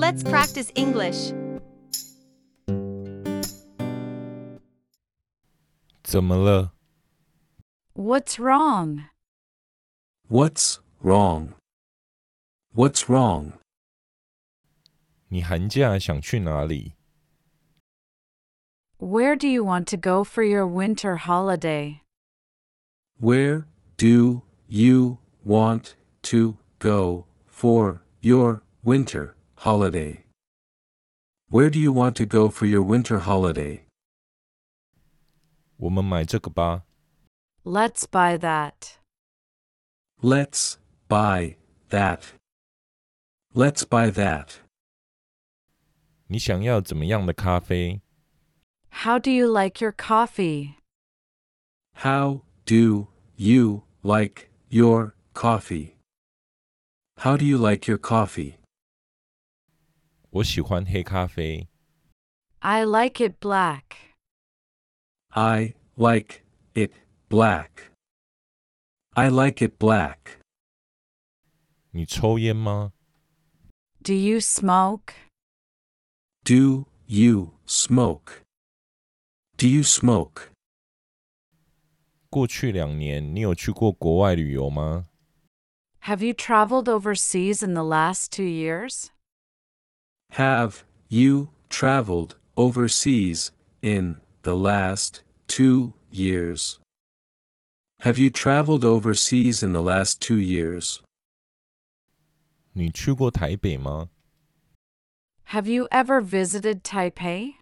Let's practice English. What's wrong? What's wrong? What's wrong? Where do you want to go for your winter holiday? Where do you want to go for your winter holiday? Where do you want to go for your winter holiday? 我们买这个吧。 Let's buy that. Let's buy that. Let's buy that. 你想要怎么样的咖啡？ How do you like your coffee? How do you like your coffee? How do you like your coffee? 我喜欢黑咖啡。 I like it black. I like it black. I like it black. 你抽烟吗？ Do you smoke? Do you smoke? Do you smoke? 过去两年你有去过国外旅游吗？ Have you traveled overseas in the last two years? Have you traveled overseas in the last two years? Have you traveled overseas in the last two years? 你去过台北吗？ Have you ever visited Taipei?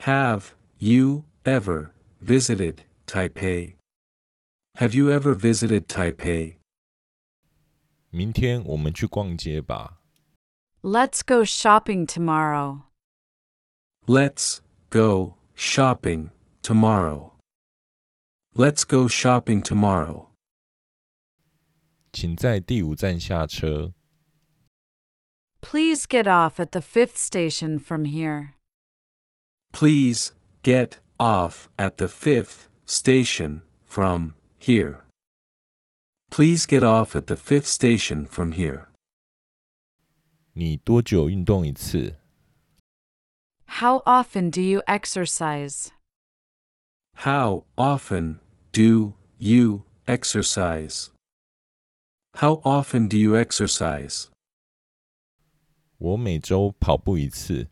Have you ever visited Taipei? Have you ever visited Taipei? 明天我们去逛街吧。 Let's go shopping tomorrow. Let's go shopping tomorrow. Let's go shopping tomorrow. 请在第五站下车。 Please get off at the fifth station from here. Please get off at the fifth station from here. Please get off at the fifth station from here. 你多久运动一次？ How often do you exercise? How often do you exercise? How often do you exercise? 我每周跑步一次。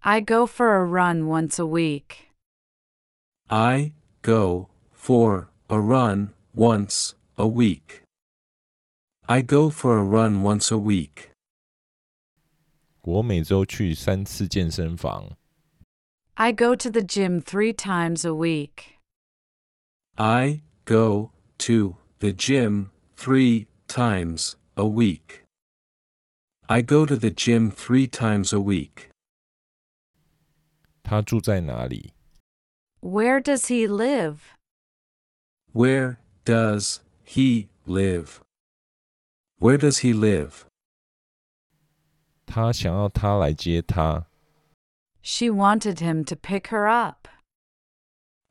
I go for a run once a week. I go for a run once a week. I go for a run once a week. 我每周去三次健身房。 I go to the gym three times a week. I go to the gym three times a week. I go to the gym three times a week. 他住在哪里？ Where does he live? Where does he live? Where does he live? 他想要他来接他。 She wanted him to pick her up.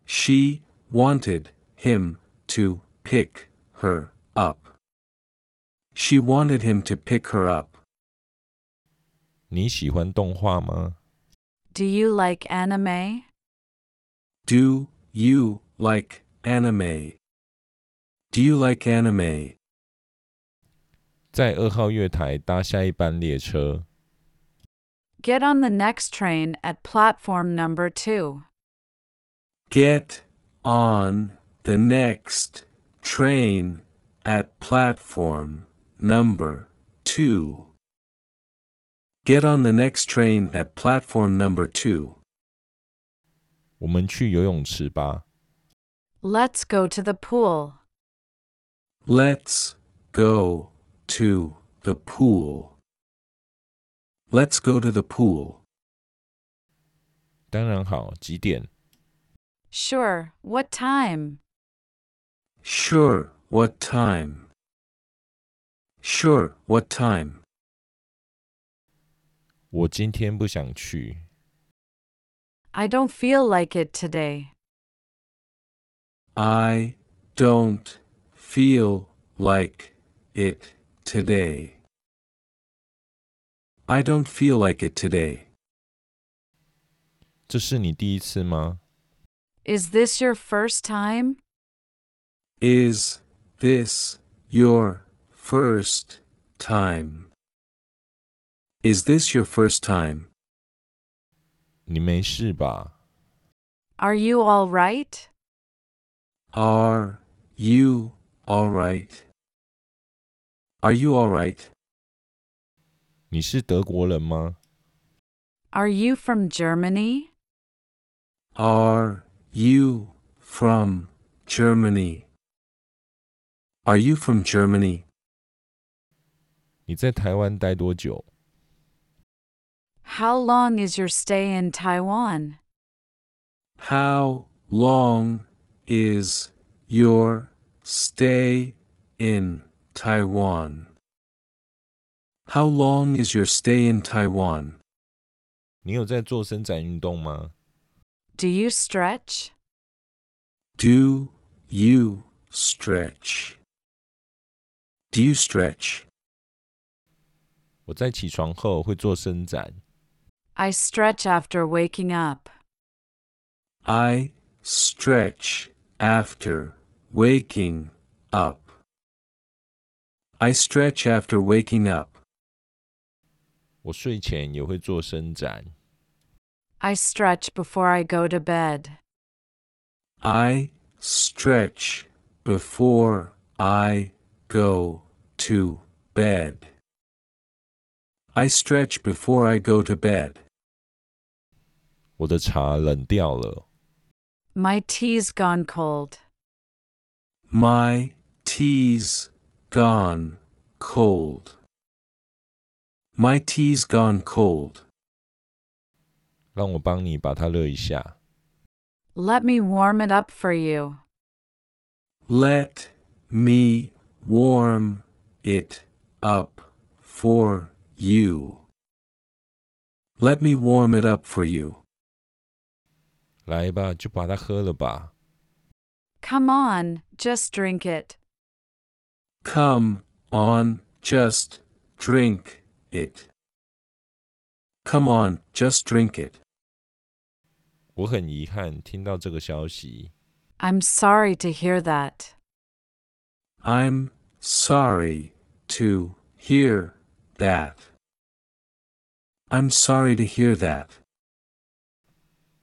She wanted him to pick her up. She wanted him to pick her up. 你喜欢动画吗？ Do you like anime? Do you like anime? Do you like anime? 在二号月台搭下一班列车。 Get on the next train at platform number two. Get on the next train at platform number 2. Get on the next train at platform number 2. 我们去游泳池吧。 Let's go to the pool. Let's go to the pool. Let's go to the pool. 当然好，几点？ Sure, what time? Sure, what time? Sure, what time? 我今天不想去。 I don't feel like it today. I don't feel like it today. I don't feel like it today. 这是你第一次吗？ Is this your first time? Is this your first time? Is this your first time? 你没事吧？ Are you all right? Are you alright? Are you alright? 你是德国人吗？ Are you from Germany? Are you from Germany? Are you from Germany? 你在台湾待多久？ How long is your stay in Taiwan? How long is your stay in Taiwan? How long is your stay in Taiwan? 你有在做伸展运动吗？ Do you stretch? Do you stretch? Do you stretch? 我在起床后会做伸展。 I stretch after waking up. I stretch after waking up. I stretch after waking up. 我睡前也会做伸展。 I stretch before I go to bed. I stretch before I go to bed. I stretch before I go to bed. 我的茶冷掉了。 My tea's gone cold. My tea's gone cold. My tea's gone cold. 让我帮你把它热一下。 Let me warm it up for you. Let me warm it up for you. Let me warm it up for you. 来吧，就把它喝了吧。 Come on, just drink it. Come on, just drink it. Come on, just drink it. 我很遗憾听到这个消息。 I'm sorry to hear that. I'm sorry to hear that. I'm sorry to hear that.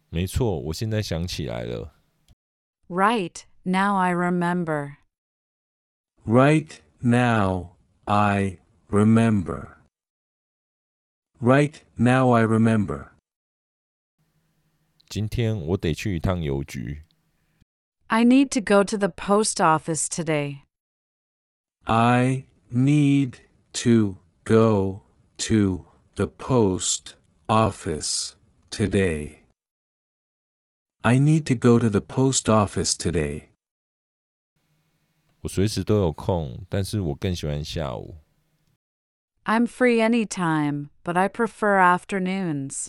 没错，我现在想起来了。 Right, now I remember. Right now, I remember. Right now, I remember. 今天我得去一趟邮局。 I need to go to the post office today. I need to go to the post office today. I need to go to the post office today. 我随时都有空，但是我更喜欢下午。 I'm free anytime, but I prefer afternoons.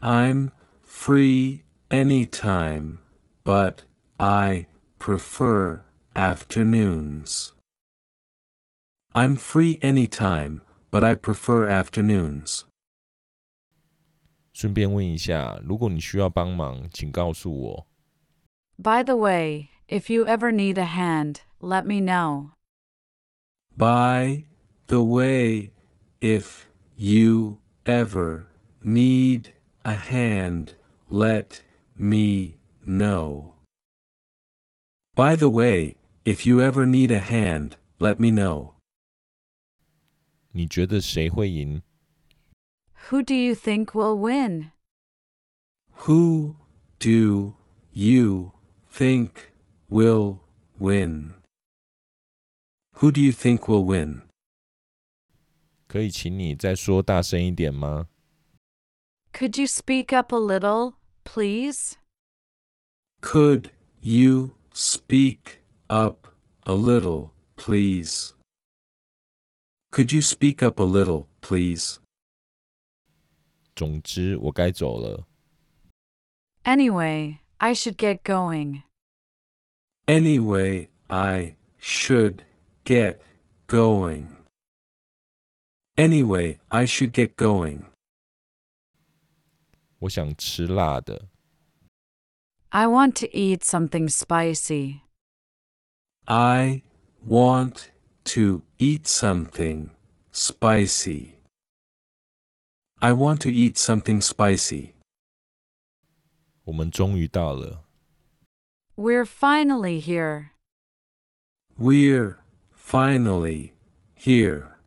I'm free anytime, but I prefer afternoons. I'm free anytime, but I prefer afternoons. 顺便问一下，如果你需要帮忙，请告诉我。 By the way, if you ever need a hand, let me know. By the way, if you ever need a hand, let me know. By the way, if you ever need a hand, let me know. 你觉得谁会赢？ Who do you think will win? Who do you think will win? Who do you think will win? 可以请你再说大声一点吗？ Could you speak up a little, please? Could you speak up a little, please? Could you speak up a little, please? 总之，我该走了。 Anyway, I should get going. Anyway, I should get going. Anyway, I should get going. 我想吃辣的。 I want to eat something spicy. I want to eat something spicy. I want to eat something spicy. 我们终于到了。 We're finally here. We're finally here.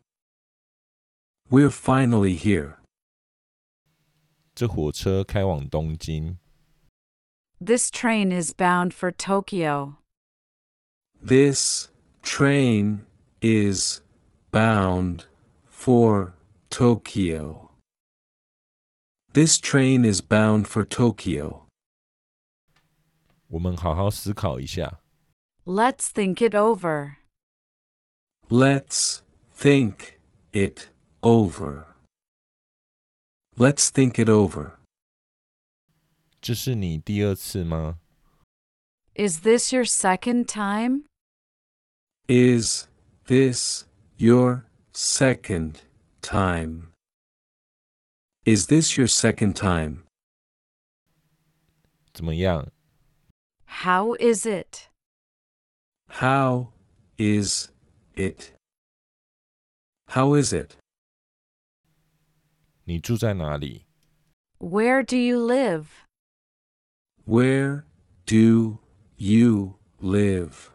We're finally here. 这火车开往东京。 This train is bound for Tokyo. This train is bound for Tokyo. This train is bound for Tokyo. 我们好好思考一下。 Let's think it over. Let's think it over. Let's think it over. 这是你第二次吗？ Is this your second time? Is this your second time? Is this your second time? 怎么样？ How is it? How is it? How is it? 你住在哪里？ Where do you live? Where do you live?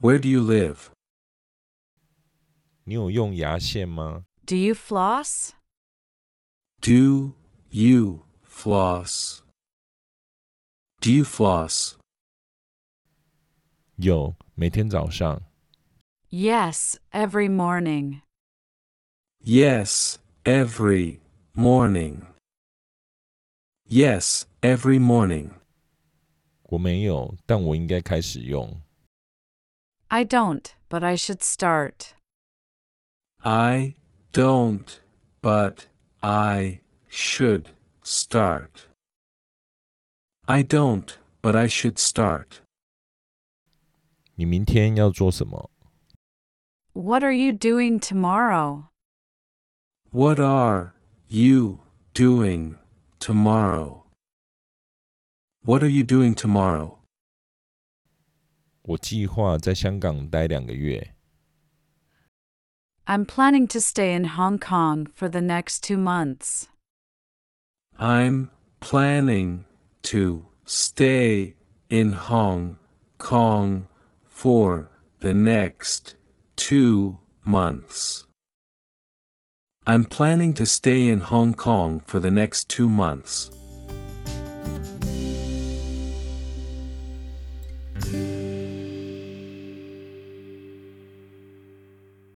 Where do you live? 你有用牙线吗？ Do you floss? Do you floss? Do you floss? 有，每天早上。 Yes, every morning. Yes, every morning. Yes, every morning. 我没有，但我应该开始用。 I don't, but I should start. I don't, but I should start. I don't, but I should start. 你明天要做什么？ What are you doing tomorrow? What are you doing tomorrow? What are you doing tomorrow? 我计划在香港待两个月。 I'm planning to stay in Hong Kong for the next two months. I'm planning to stay in Hong Kong for the next two months. I'm planning to stay in Hong Kong for the next two months.